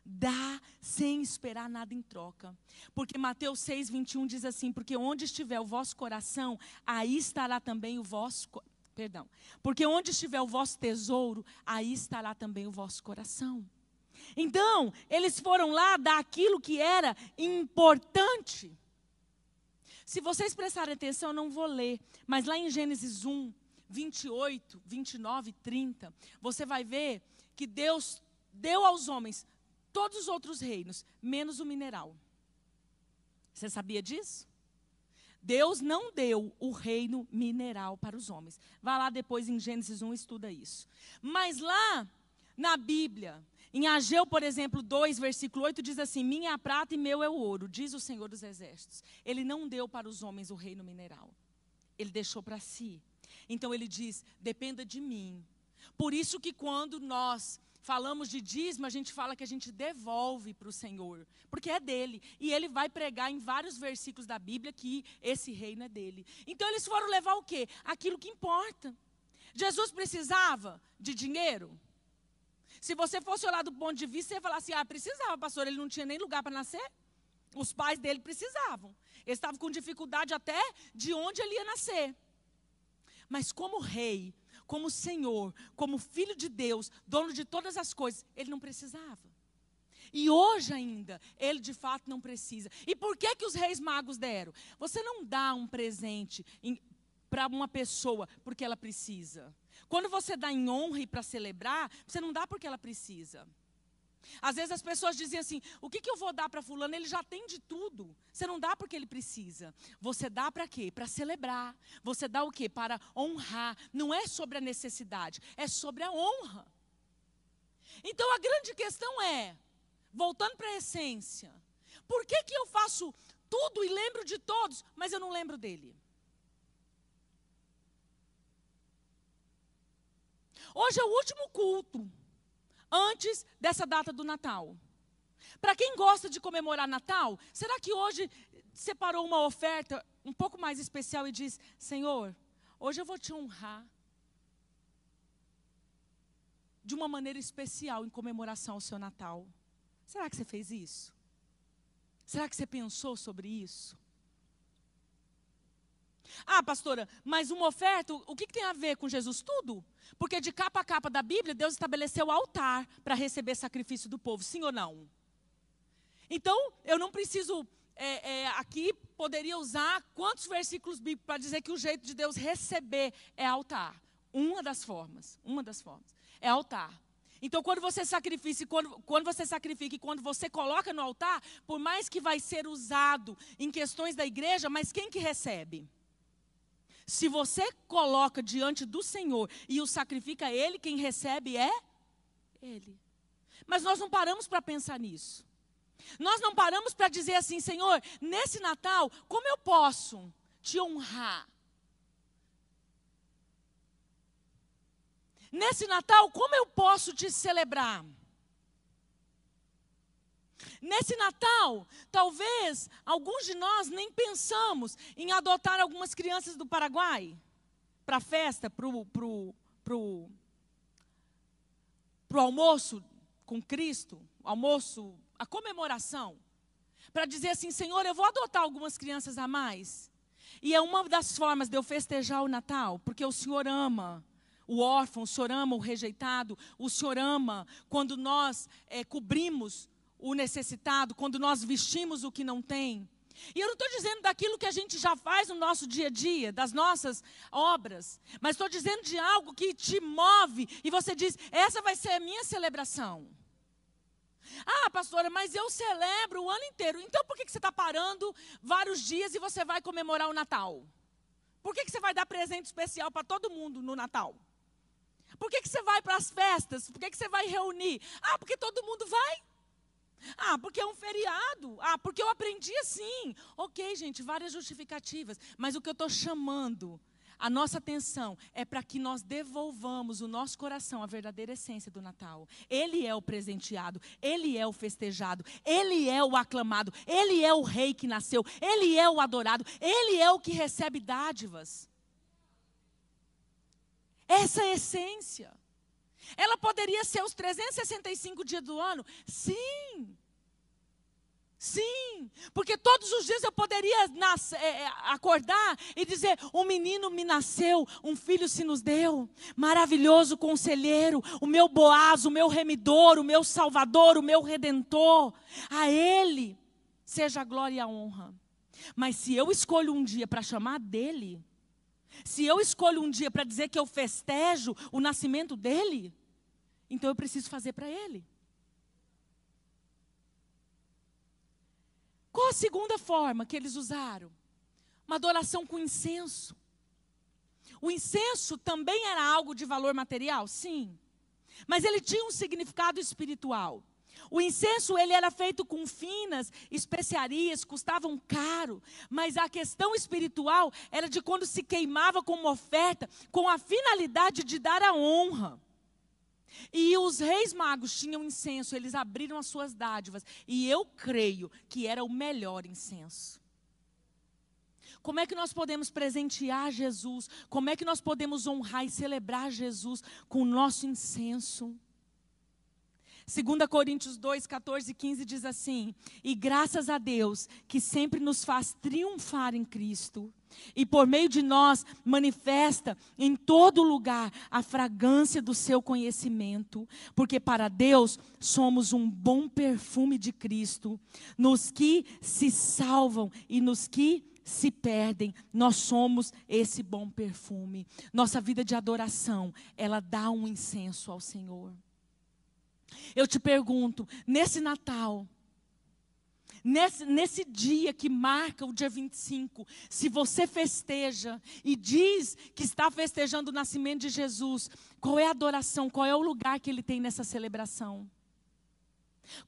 Dá sem esperar nada em troca. Porque Mateus 6, 21 diz assim: Porque onde estiver o vosso coração, aí estará também o vosso. Perdão. Porque onde estiver o vosso tesouro, aí estará também o vosso coração. Então, eles foram lá dar aquilo que era importante. Se vocês prestarem atenção, eu não vou ler, mas lá em Gênesis 1, 28, 29 e 30, você vai ver que Deus deu aos homens todos os outros reinos, menos o mineral. Você sabia disso? Deus não deu o reino mineral para os homens. Vá lá depois em Gênesis 1 estuda isso. Mas lá na Bíblia, em Ageu, por exemplo, 2, versículo 8, diz assim: Minha é a prata e meu é o ouro, diz o Senhor dos Exércitos. Ele não deu para os homens o reino mineral. Ele deixou para si. Então ele diz: dependa de mim. Por isso que quando nós falamos de dízimo, a gente fala que a gente devolve para o Senhor, porque é dele. E ele vai pregar em vários versículos da Bíblia que esse reino é dele. Então eles foram levar o quê? Aquilo que importa. Jesus precisava de dinheiro? Se você fosse olhar do ponto de vista, você ia falar assim: ah, precisava, pastor, ele não tinha nem lugar para nascer. Os pais dele precisavam. Ele estava com dificuldade até de onde ele ia nascer. Mas como rei, como Senhor, como Filho de Deus, dono de todas as coisas, ele não precisava. E hoje ainda, ele de fato não precisa. E por que que os reis magos deram? Você não dá um presente para uma pessoa porque ela precisa. Quando você dá em honra e para celebrar, você não dá porque ela precisa. Às vezes as pessoas dizem assim: o que, que eu vou dar para Fulano? Ele já tem de tudo. Você não dá porque ele precisa. Você dá para quê? Para celebrar. Você dá o quê? Para honrar. Não é sobre a necessidade, é sobre a honra. Então a grande questão é: voltando para a essência, por que, que eu faço tudo e lembro de todos, mas eu não lembro dele? Hoje é o último culto antes dessa data do Natal. Para quem gosta de comemorar Natal, será que hoje separou uma oferta um pouco mais especial e diz: Senhor, hoje eu vou te honrar de uma maneira especial em comemoração ao seu Natal? Será que você fez isso? Será que você pensou sobre isso? Ah, pastora, mas uma oferta, o que, que, tem a ver com Jesus? Tudo. Porque de capa a capa da Bíblia, Deus estabeleceu altar para receber sacrifício do povo, sim ou não? Então, eu não preciso, é, é, aqui, poderia usar quantos versículos bíblicos para dizer que o jeito de Deus receber é altar. Uma das formas, uma das formas, é altar. Então, quando você sacrifica, quando, quando você sacrifica e quando você coloca no altar, por mais que vai ser usado em questões da igreja, mas quem que recebe? Se você coloca diante do Senhor e o sacrifica Ele, quem recebe é Ele. Mas nós não paramos para pensar nisso. Nós não paramos para dizer assim, Senhor, nesse Natal, como eu posso te honrar? Nesse Natal, como eu posso te celebrar? Nesse Natal, talvez alguns de nós nem pensamos em adotar algumas crianças do Paraguai para a festa, para o pro, pro, pro almoço com Cristo, almoço, a comemoração, para dizer assim: Senhor, eu vou adotar algumas crianças a mais. E é uma das formas de eu festejar o Natal, porque o Senhor ama o órfão, o Senhor ama o rejeitado, o Senhor ama quando nós é, cobrimos o necessitado, quando nós vestimos o que não tem. E eu não estou dizendo daquilo que a gente já faz no nosso dia a dia, das nossas obras, mas estou dizendo de algo que te move e você diz: essa vai ser a minha celebração. Ah, pastora, mas eu celebro o ano inteiro. Então por que, que você está parando vários dias e você vai comemorar o Natal? Por que, que você vai dar presente especial para todo mundo no Natal? Por que, que você vai para as festas? Por que, que você vai reunir? Ah, porque todo mundo vai. Ah, porque é um feriado. Ah, porque eu aprendi assim. Ok, gente, várias justificativas. Mas o que eu estou chamando a nossa atenção é para que nós devolvamos o nosso coração à verdadeira essência do Natal. Ele é o presenteado, ele é o festejado, ele é o aclamado, ele é o rei que nasceu, ele é o adorado, ele é o que recebe dádivas. Essa é a essência. Ela poderia ser os 365 dias do ano? Sim. Sim, porque todos os dias eu poderia nascer, é, é, acordar e dizer: um menino me nasceu, um filho se nos deu, maravilhoso conselheiro, o meu Boaz, o meu remidor, o meu salvador, o meu redentor. A Ele seja a glória e a honra. Mas se eu escolho um dia para chamar dele, se eu escolho um dia para dizer que eu festejo o nascimento dele, então eu preciso fazer para ele. Qual a segunda forma que eles usaram? Uma adoração com incenso. O incenso também era algo de valor material? Sim. Mas ele tinha um significado espiritual. O incenso ele era feito com finas especiarias, custavam caro, mas a questão espiritual era de quando se queimava como oferta, com a finalidade de dar a honra. E os reis magos tinham incenso, eles abriram as suas dádivas. E eu creio que era o melhor incenso. Como é que nós podemos presentear Jesus? Como é que nós podemos honrar e celebrar Jesus com o nosso incenso? 2 Coríntios 2, 14 e 15 diz assim: E graças a Deus que sempre nos faz triunfar em Cristo, e por meio de nós manifesta em todo lugar a fragrância do seu conhecimento, porque para Deus somos um bom perfume de Cristo, nos que se salvam e nos que se perdem, nós somos esse bom perfume. Nossa vida de adoração, ela dá um incenso ao Senhor. Eu te pergunto, nesse Natal, nesse, nesse dia que marca o dia 25, se você festeja e diz que está festejando o nascimento de Jesus, qual é a adoração, qual é o lugar que ele tem nessa celebração?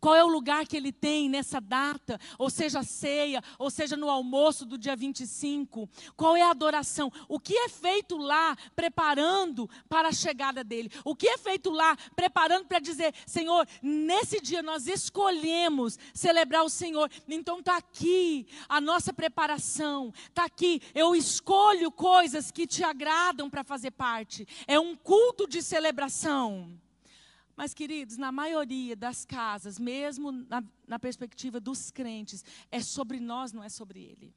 Qual é o lugar que ele tem nessa data, ou seja, ceia, ou seja, no almoço do dia 25? Qual é a adoração? O que é feito lá preparando para a chegada dele? O que é feito lá preparando para dizer, Senhor, nesse dia nós escolhemos celebrar o Senhor. Então está aqui a nossa preparação, está aqui. Eu escolho coisas que te agradam para fazer parte. É um culto de celebração. Mas, queridos, na maioria das casas, mesmo na, na, perspectiva dos crentes, é sobre nós, não é sobre ele.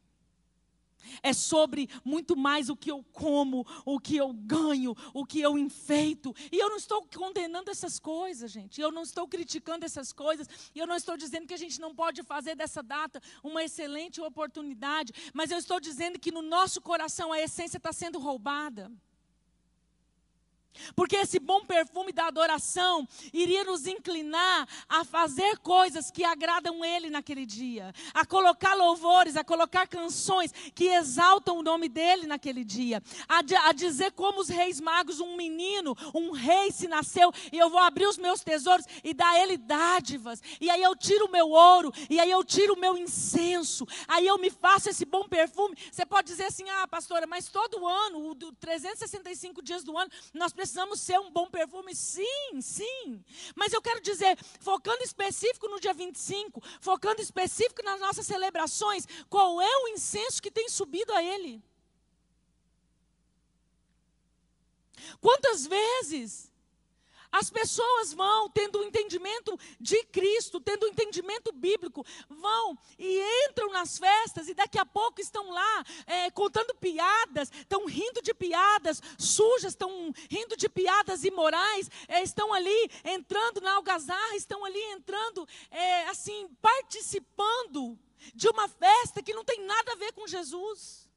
É sobre muito mais o que eu como, o que eu ganho, o que eu enfeito. E eu não estou condenando essas coisas, gente. Eu não estou criticando essas coisas. E eu não estou dizendo que a gente não pode fazer dessa data uma excelente oportunidade. Mas eu estou dizendo que no nosso coração a essência está sendo roubada. Porque esse bom perfume da adoração iria nos inclinar a fazer coisas que agradam Ele naquele dia, a colocar louvores, a colocar canções que exaltam o nome dEle naquele dia, a, a dizer como os reis magos, um menino, um rei se nasceu, e eu vou abrir os meus tesouros e dar a Ele dádivas, e aí eu tiro o meu ouro, e aí eu tiro o meu incenso, aí eu me faço esse bom perfume. Você pode dizer assim, ah, pastora, mas todo ano, 365 dias do ano, nós precisamos ser um bom perfume? Sim, sim. Mas eu quero dizer, focando específico no dia 25, focando específico nas nossas celebrações, qual é o incenso que tem subido a Ele? Quantas vezes as pessoas vão tendo o um entendimento de Cristo, tendo o um entendimento bíblico, vão e entram nas festas e daqui a pouco estão lá é, contando piadas, estão rindo de piadas sujas, estão rindo de piadas imorais, é, estão ali entrando na algazarra, estão ali entrando, é, assim, participando de uma festa que não tem nada a ver com Jesus.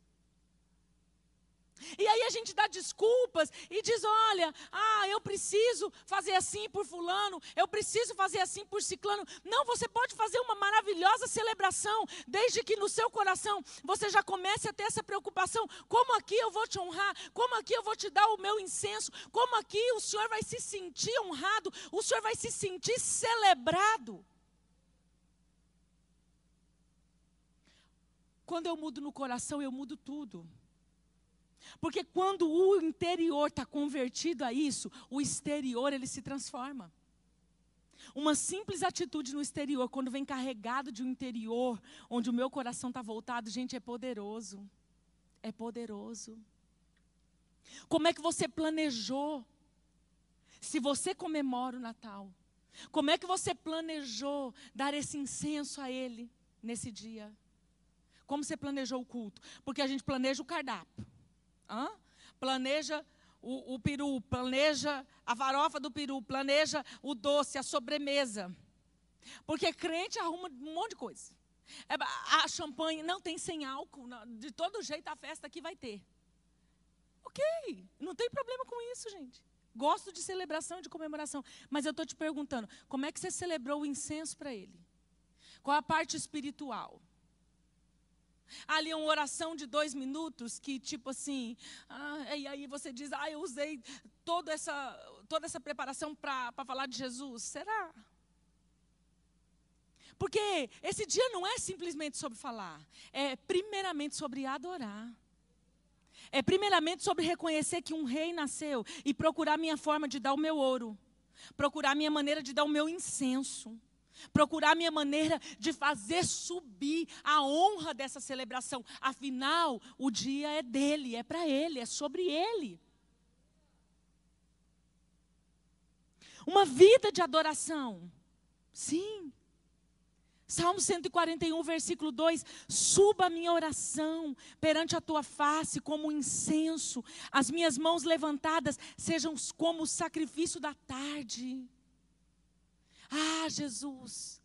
E aí a gente dá desculpas e diz: olha, ah, eu preciso fazer assim por fulano, eu preciso fazer assim por ciclano. Não, você pode fazer uma maravilhosa celebração, desde que no seu coração você já comece a ter essa preocupação: como aqui eu vou te honrar, como aqui eu vou te dar o meu incenso, como aqui o Senhor vai se sentir honrado, o Senhor vai se sentir celebrado. Quando eu mudo no coração, eu mudo tudo. Porque quando o interior está convertido a isso, o exterior ele se transforma. Uma simples atitude no exterior, quando vem carregado de um interior, onde o meu coração está voltado, gente, é poderoso. É poderoso. Como é que você planejou? Se você comemora o Natal, como é que você planejou dar esse incenso a Ele nesse dia? Como você planejou o culto? Porque a gente planeja o cardápio. Hã? Planeja o, o peru, planeja a farofa do peru, planeja o doce, a sobremesa. Porque crente arruma um monte de coisa. É, a champanhe não tem sem álcool, de todo jeito a festa aqui vai ter. Ok, não tem problema com isso, gente. Gosto de celebração e de comemoração. Mas eu estou te perguntando, como é que você celebrou o incenso para ele? Qual a parte espiritual? Ali uma oração de dois minutos que tipo assim, ah, e aí você diz, ah, eu usei toda essa, toda essa preparação para falar de Jesus. Será? Porque esse dia não é simplesmente sobre falar, é primeiramente sobre adorar. É primeiramente sobre reconhecer que um rei nasceu e procurar minha forma de dar o meu ouro. procurar minha maneira de dar o meu incenso, procurar minha maneira de fazer subir a honra dessa celebração. Afinal, o dia é dele, é para ele, é sobre ele. Uma vida de adoração. Sim. Salmo 141, versículo 2: Suba a minha oração perante a tua face como um incenso, as minhas mãos levantadas sejam como o sacrifício da tarde. Ah, Jesus,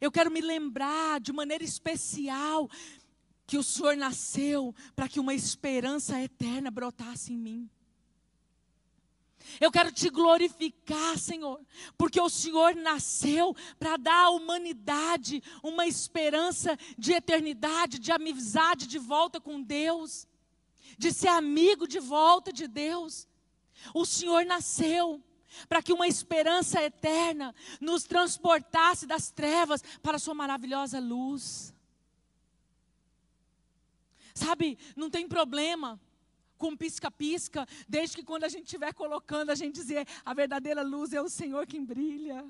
eu quero me lembrar de maneira especial que o Senhor nasceu para que uma esperança eterna brotasse em mim. Eu quero te glorificar, Senhor, porque o Senhor nasceu para dar à humanidade uma esperança de eternidade, de amizade de volta com Deus, de ser amigo de volta de Deus. O Senhor nasceu para que uma esperança eterna nos transportasse das trevas para a Sua maravilhosa luz. Sabe, não tem problema com pisca-pisca, desde que quando a gente estiver colocando, a gente dizer, a verdadeira luz é o Senhor quem brilha.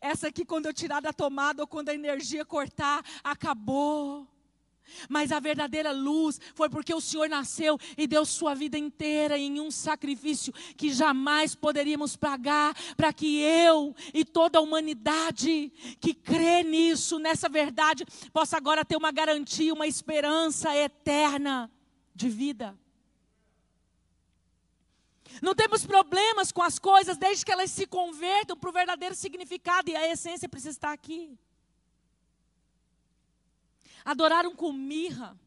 Essa aqui, quando eu tirar da tomada ou quando a energia cortar, acabou. Mas a verdadeira luz foi porque o Senhor nasceu e deu sua vida inteira em um sacrifício que jamais poderíamos pagar, para que eu e toda a humanidade que crê nisso, nessa verdade, possa agora ter uma garantia, uma esperança eterna de vida. Não temos problemas com as coisas desde que elas se convertam para o verdadeiro significado e a essência precisa estar aqui. Adoraram com mirra.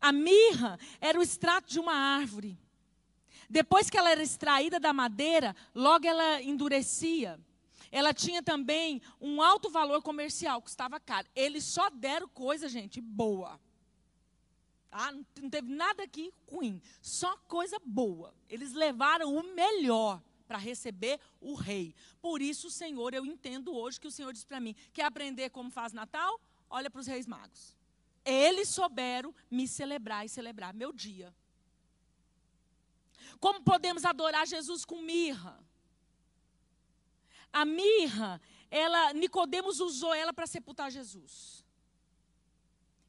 A mirra era o extrato de uma árvore. Depois que ela era extraída da madeira, logo ela endurecia. Ela tinha também um alto valor comercial, custava caro. Eles só deram coisa, gente, boa. Ah, não teve nada aqui ruim, só coisa boa. Eles levaram o melhor para receber o rei. Por isso, Senhor, eu entendo hoje que o Senhor diz para mim: quer aprender como faz Natal? Olha para os reis magos. Eles souberam me celebrar e celebrar meu dia. Como podemos adorar Jesus com mirra? A mirra, ela, Nicodemos usou ela para sepultar Jesus.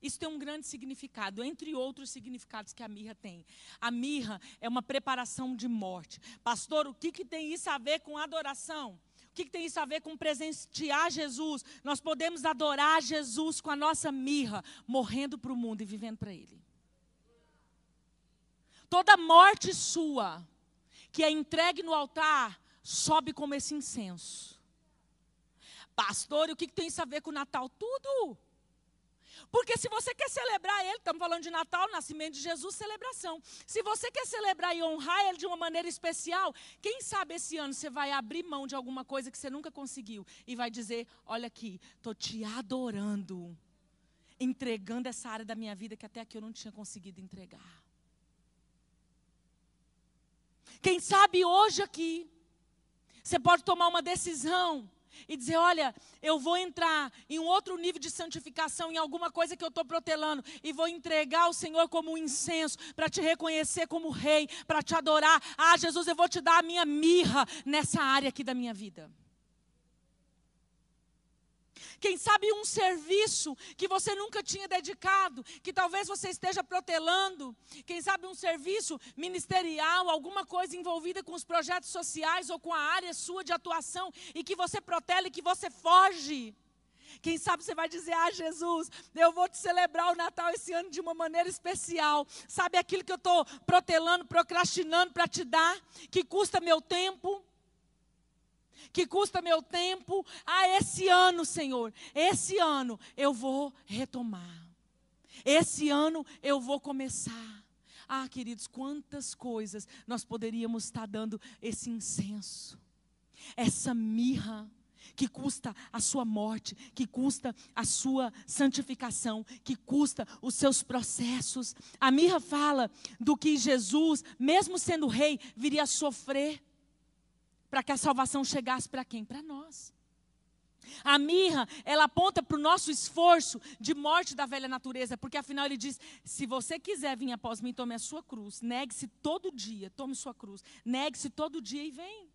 Isso tem um grande significado, entre outros significados que a mirra tem. A mirra é uma preparação de morte. Pastor, o que, que tem isso a ver com adoração? O que, que tem isso a ver com presentear Jesus? Nós podemos adorar Jesus com a nossa mirra, morrendo para o mundo e vivendo para Ele. Toda morte sua, que é entregue no altar, sobe como esse incenso. Pastor, e o que, que tem isso a ver com o Natal? Tudo. Porque se você quer celebrar Ele, estamos falando de Natal, nascimento de Jesus, celebração. Se você quer celebrar e honrar Ele de uma maneira especial, quem sabe esse ano você vai abrir mão de alguma coisa que você nunca conseguiu e vai dizer: Olha aqui, estou te adorando, entregando essa área da minha vida que até aqui eu não tinha conseguido entregar. Quem sabe hoje aqui, você pode tomar uma decisão e dizer: olha, eu vou entrar em um outro nível de santificação, em alguma coisa que eu estou protelando, e vou entregar ao Senhor como um incenso, para te reconhecer como rei, para te adorar. Ah, Jesus, eu vou te dar a minha mirra nessa área aqui da minha vida. Quem sabe um serviço que você nunca tinha dedicado, que talvez você esteja protelando. Quem sabe um serviço ministerial, alguma coisa envolvida com os projetos sociais ou com a área sua de atuação e que você protela e que você foge. Quem sabe você vai dizer: Ah, Jesus, eu vou te celebrar o Natal esse ano de uma maneira especial. Sabe aquilo que eu estou protelando, procrastinando para te dar, que custa meu tempo? Que custa meu tempo. Ah, esse ano, Senhor, esse ano eu vou retomar. Esse ano eu vou começar. Ah, queridos, quantas coisas nós poderíamos estar dando esse incenso, essa mirra que custa a sua morte, que custa a sua santificação, que custa os seus processos. A mirra fala do que Jesus, mesmo sendo rei, viria a sofrer para que a salvação chegasse para quem? Para nós. A mirra, ela aponta para o nosso esforço de morte da velha natureza, porque afinal ele diz: se você quiser vir após mim, tome a sua cruz, negue-se todo dia, tome sua cruz, negue-se todo dia e vem.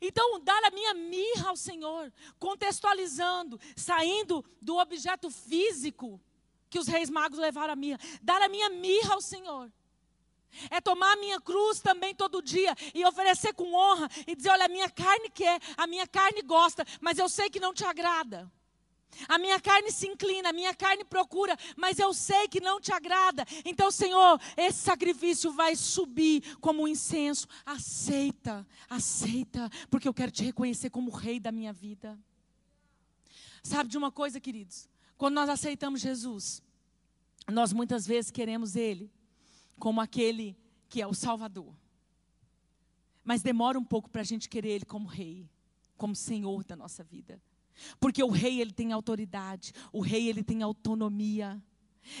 Então, dar a minha mirra ao Senhor, contextualizando, saindo do objeto físico que os reis magos levaram a mirra, dar a minha mirra ao Senhor. É tomar a minha cruz também todo dia e oferecer com honra e dizer: olha, a minha carne quer, a minha carne gosta, mas eu sei que não te agrada. A minha carne se inclina, a minha carne procura, mas eu sei que não te agrada. Então, Senhor, esse sacrifício vai subir como um incenso. Aceita, aceita, porque eu quero te reconhecer como rei da minha vida. Sabe de uma coisa, queridos? Quando nós aceitamos Jesus, nós muitas vezes queremos Ele como aquele que é o Salvador. Mas demora um pouco para a gente querer Ele como Rei, como Senhor da nossa vida. Porque o rei ele tem autoridade, o rei ele tem autonomia.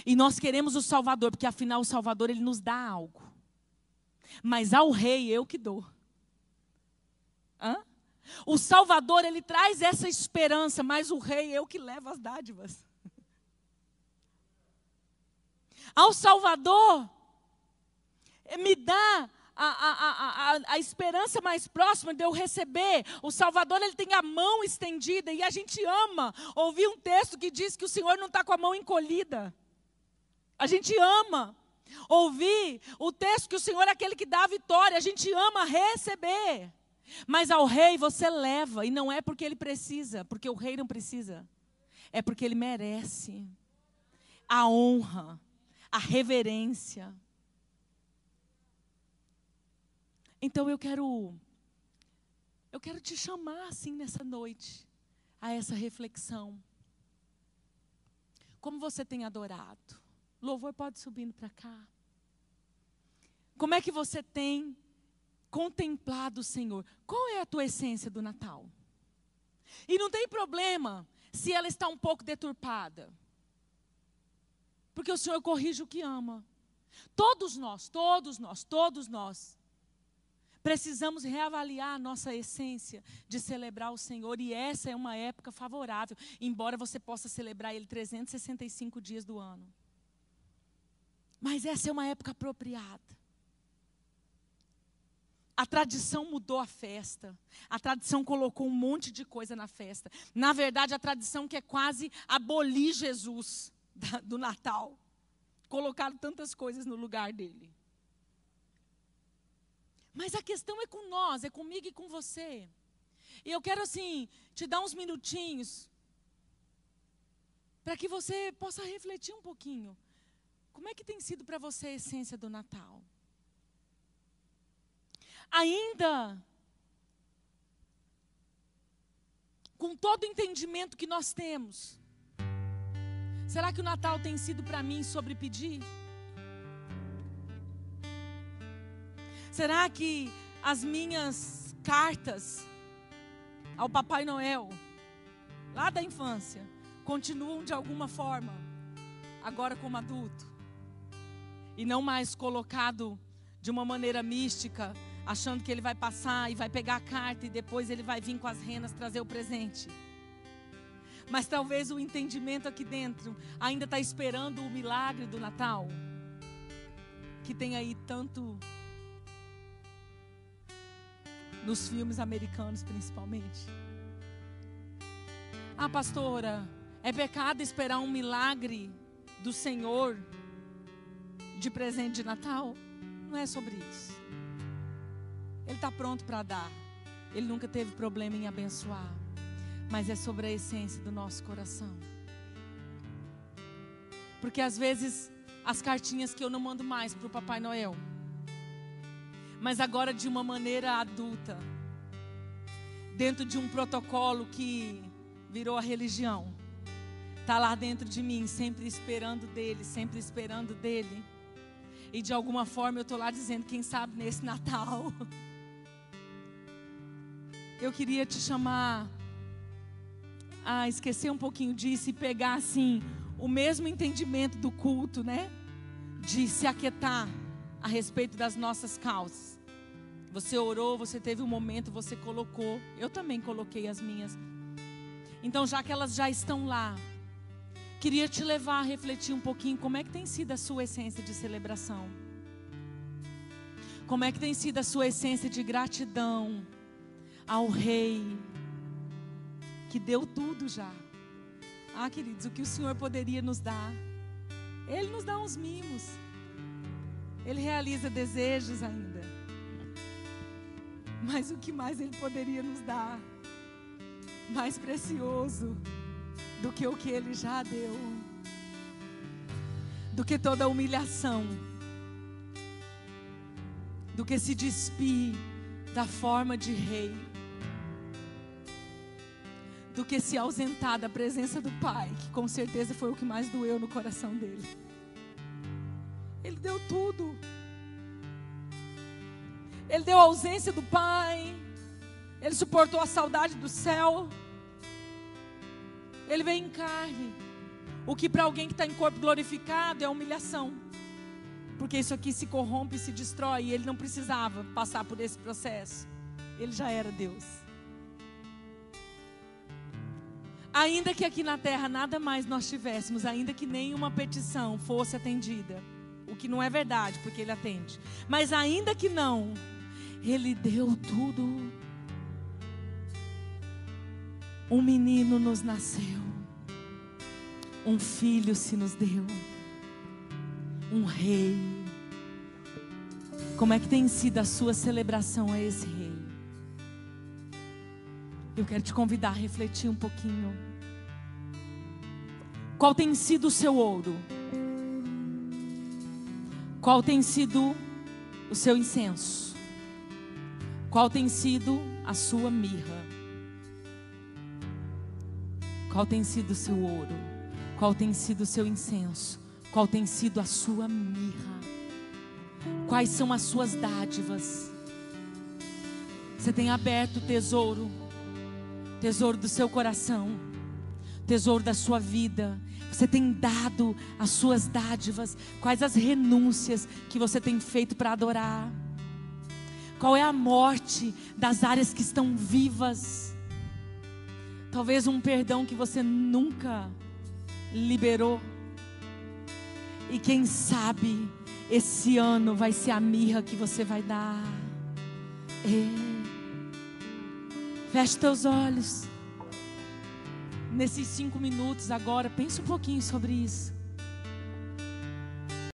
E nós queremos o Salvador, porque afinal o Salvador ele nos dá algo. Mas ao rei eu que dou. Hã? O Salvador ele traz essa esperança, mas o rei eu que levo as dádivas. Ao Salvador me dá a, a, a, a, esperança mais próxima de eu receber. O Salvador, ele tem a mão estendida e a gente ama ouvir um texto que diz que o Senhor não está com a mão encolhida. A gente ama ouvir o texto que o Senhor é aquele que dá a vitória. A gente ama receber. Mas ao rei você leva, e não é porque ele precisa, porque o rei não precisa. É porque ele merece a honra, a reverência. Então eu quero eu quero te chamar assim nessa noite a essa reflexão. Como você tem adorado? Louvor pode subindo para cá. Como é que você tem contemplado o Senhor? Qual é a tua essência do Natal? E não tem problema se ela está um pouco deturpada. Porque o Senhor corrige o que ama. Todos nós, todos nós, todos nós Precisamos reavaliar a nossa essência de celebrar o Senhor, e essa é uma época favorável, embora você possa celebrar Ele 365 dias do ano. Mas essa é uma época apropriada. A tradição mudou a festa. A tradição colocou um monte de coisa na festa. Na verdade, a tradição que é quase abolir Jesus do Natal. Colocaram tantas coisas no lugar dele. Mas a questão é com nós, é comigo e com você. E eu quero assim te dar uns minutinhos para que você possa refletir um pouquinho. Como é que tem sido para você a essência do Natal? Ainda com todo o entendimento que nós temos, será que o Natal tem sido para mim sobre pedir? Será que as minhas cartas ao Papai Noel, lá da infância, continuam de alguma forma, agora como adulto? E não mais colocado de uma maneira mística, achando que ele vai passar e vai pegar a carta e depois ele vai vir com as renas trazer o presente. Mas talvez o entendimento aqui dentro ainda está esperando o milagre do Natal, que tem aí tanto nos filmes americanos principalmente. Ah, pastora, é pecado esperar um milagre do Senhor de presente de Natal? Não é sobre isso. Ele está pronto para dar. Ele nunca teve problema em abençoar. Mas é sobre a essência do nosso coração. Porque às vezes as cartinhas que eu não mando mais para o Papai Noel mas agora de uma maneira adulta, dentro de um protocolo que virou a religião. Está lá dentro de mim, sempre esperando dele, sempre esperando dele. E de alguma forma eu estou lá dizendo, quem sabe nesse Natal. Eu queria te chamar a esquecer um pouquinho disso e pegar assim o mesmo entendimento do culto, né? De se aquietar a respeito das nossas causas. Você orou, você teve um momento, você colocou. Eu também coloquei as minhas. Então, já que elas já estão lá, queria te levar a refletir um pouquinho como é que tem sido a sua essência de celebração. Como é que tem sido a sua essência de gratidão ao Rei que deu tudo já. Ah, queridos, o que o Senhor poderia nos dar? Ele nos dá uns mimos. Ele realiza desejos ainda. Mas o que mais Ele poderia nos dar? Mais precioso do que o que Ele já deu, do que toda humilhação, do que se despir da forma de rei do que se ausentar da presença do Pai, que com certeza foi o que mais doeu no coração dele. Ele deu tudo. Ele deu a ausência do Pai. Ele suportou a saudade do céu. Ele veio em carne. O que para alguém que está em corpo glorificado é humilhação. Porque isso aqui se corrompe e se destrói. E ele não precisava passar por esse processo. Ele já era Deus. Ainda que aqui na terra nada mais nós tivéssemos, ainda que nenhuma petição fosse atendida, o que não é verdade, porque ele atende, mas ainda que não, ele deu tudo. Um menino nos nasceu, um filho se nos deu, um rei. Como é que tem sido a sua celebração a esse rei? Eu quero te convidar a refletir um pouquinho. Qual tem sido o seu ouro? Qual tem sido o seu incenso? Qual tem sido a sua mirra? Qual tem sido o seu ouro? Qual tem sido o seu incenso? Qual tem sido a sua mirra? Quais são as suas dádivas? Você tem aberto o tesouro tesouro do seu coração, tesouro da sua vida. Você tem dado as suas dádivas, quais as renúncias que você tem feito para adorar? Qual é a morte das áreas que estão vivas? Talvez um perdão que você nunca liberou. E quem sabe esse ano vai ser a mirra que você vai dar. É. Feche teus olhos. Nesses cinco minutos agora, pense um pouquinho sobre isso.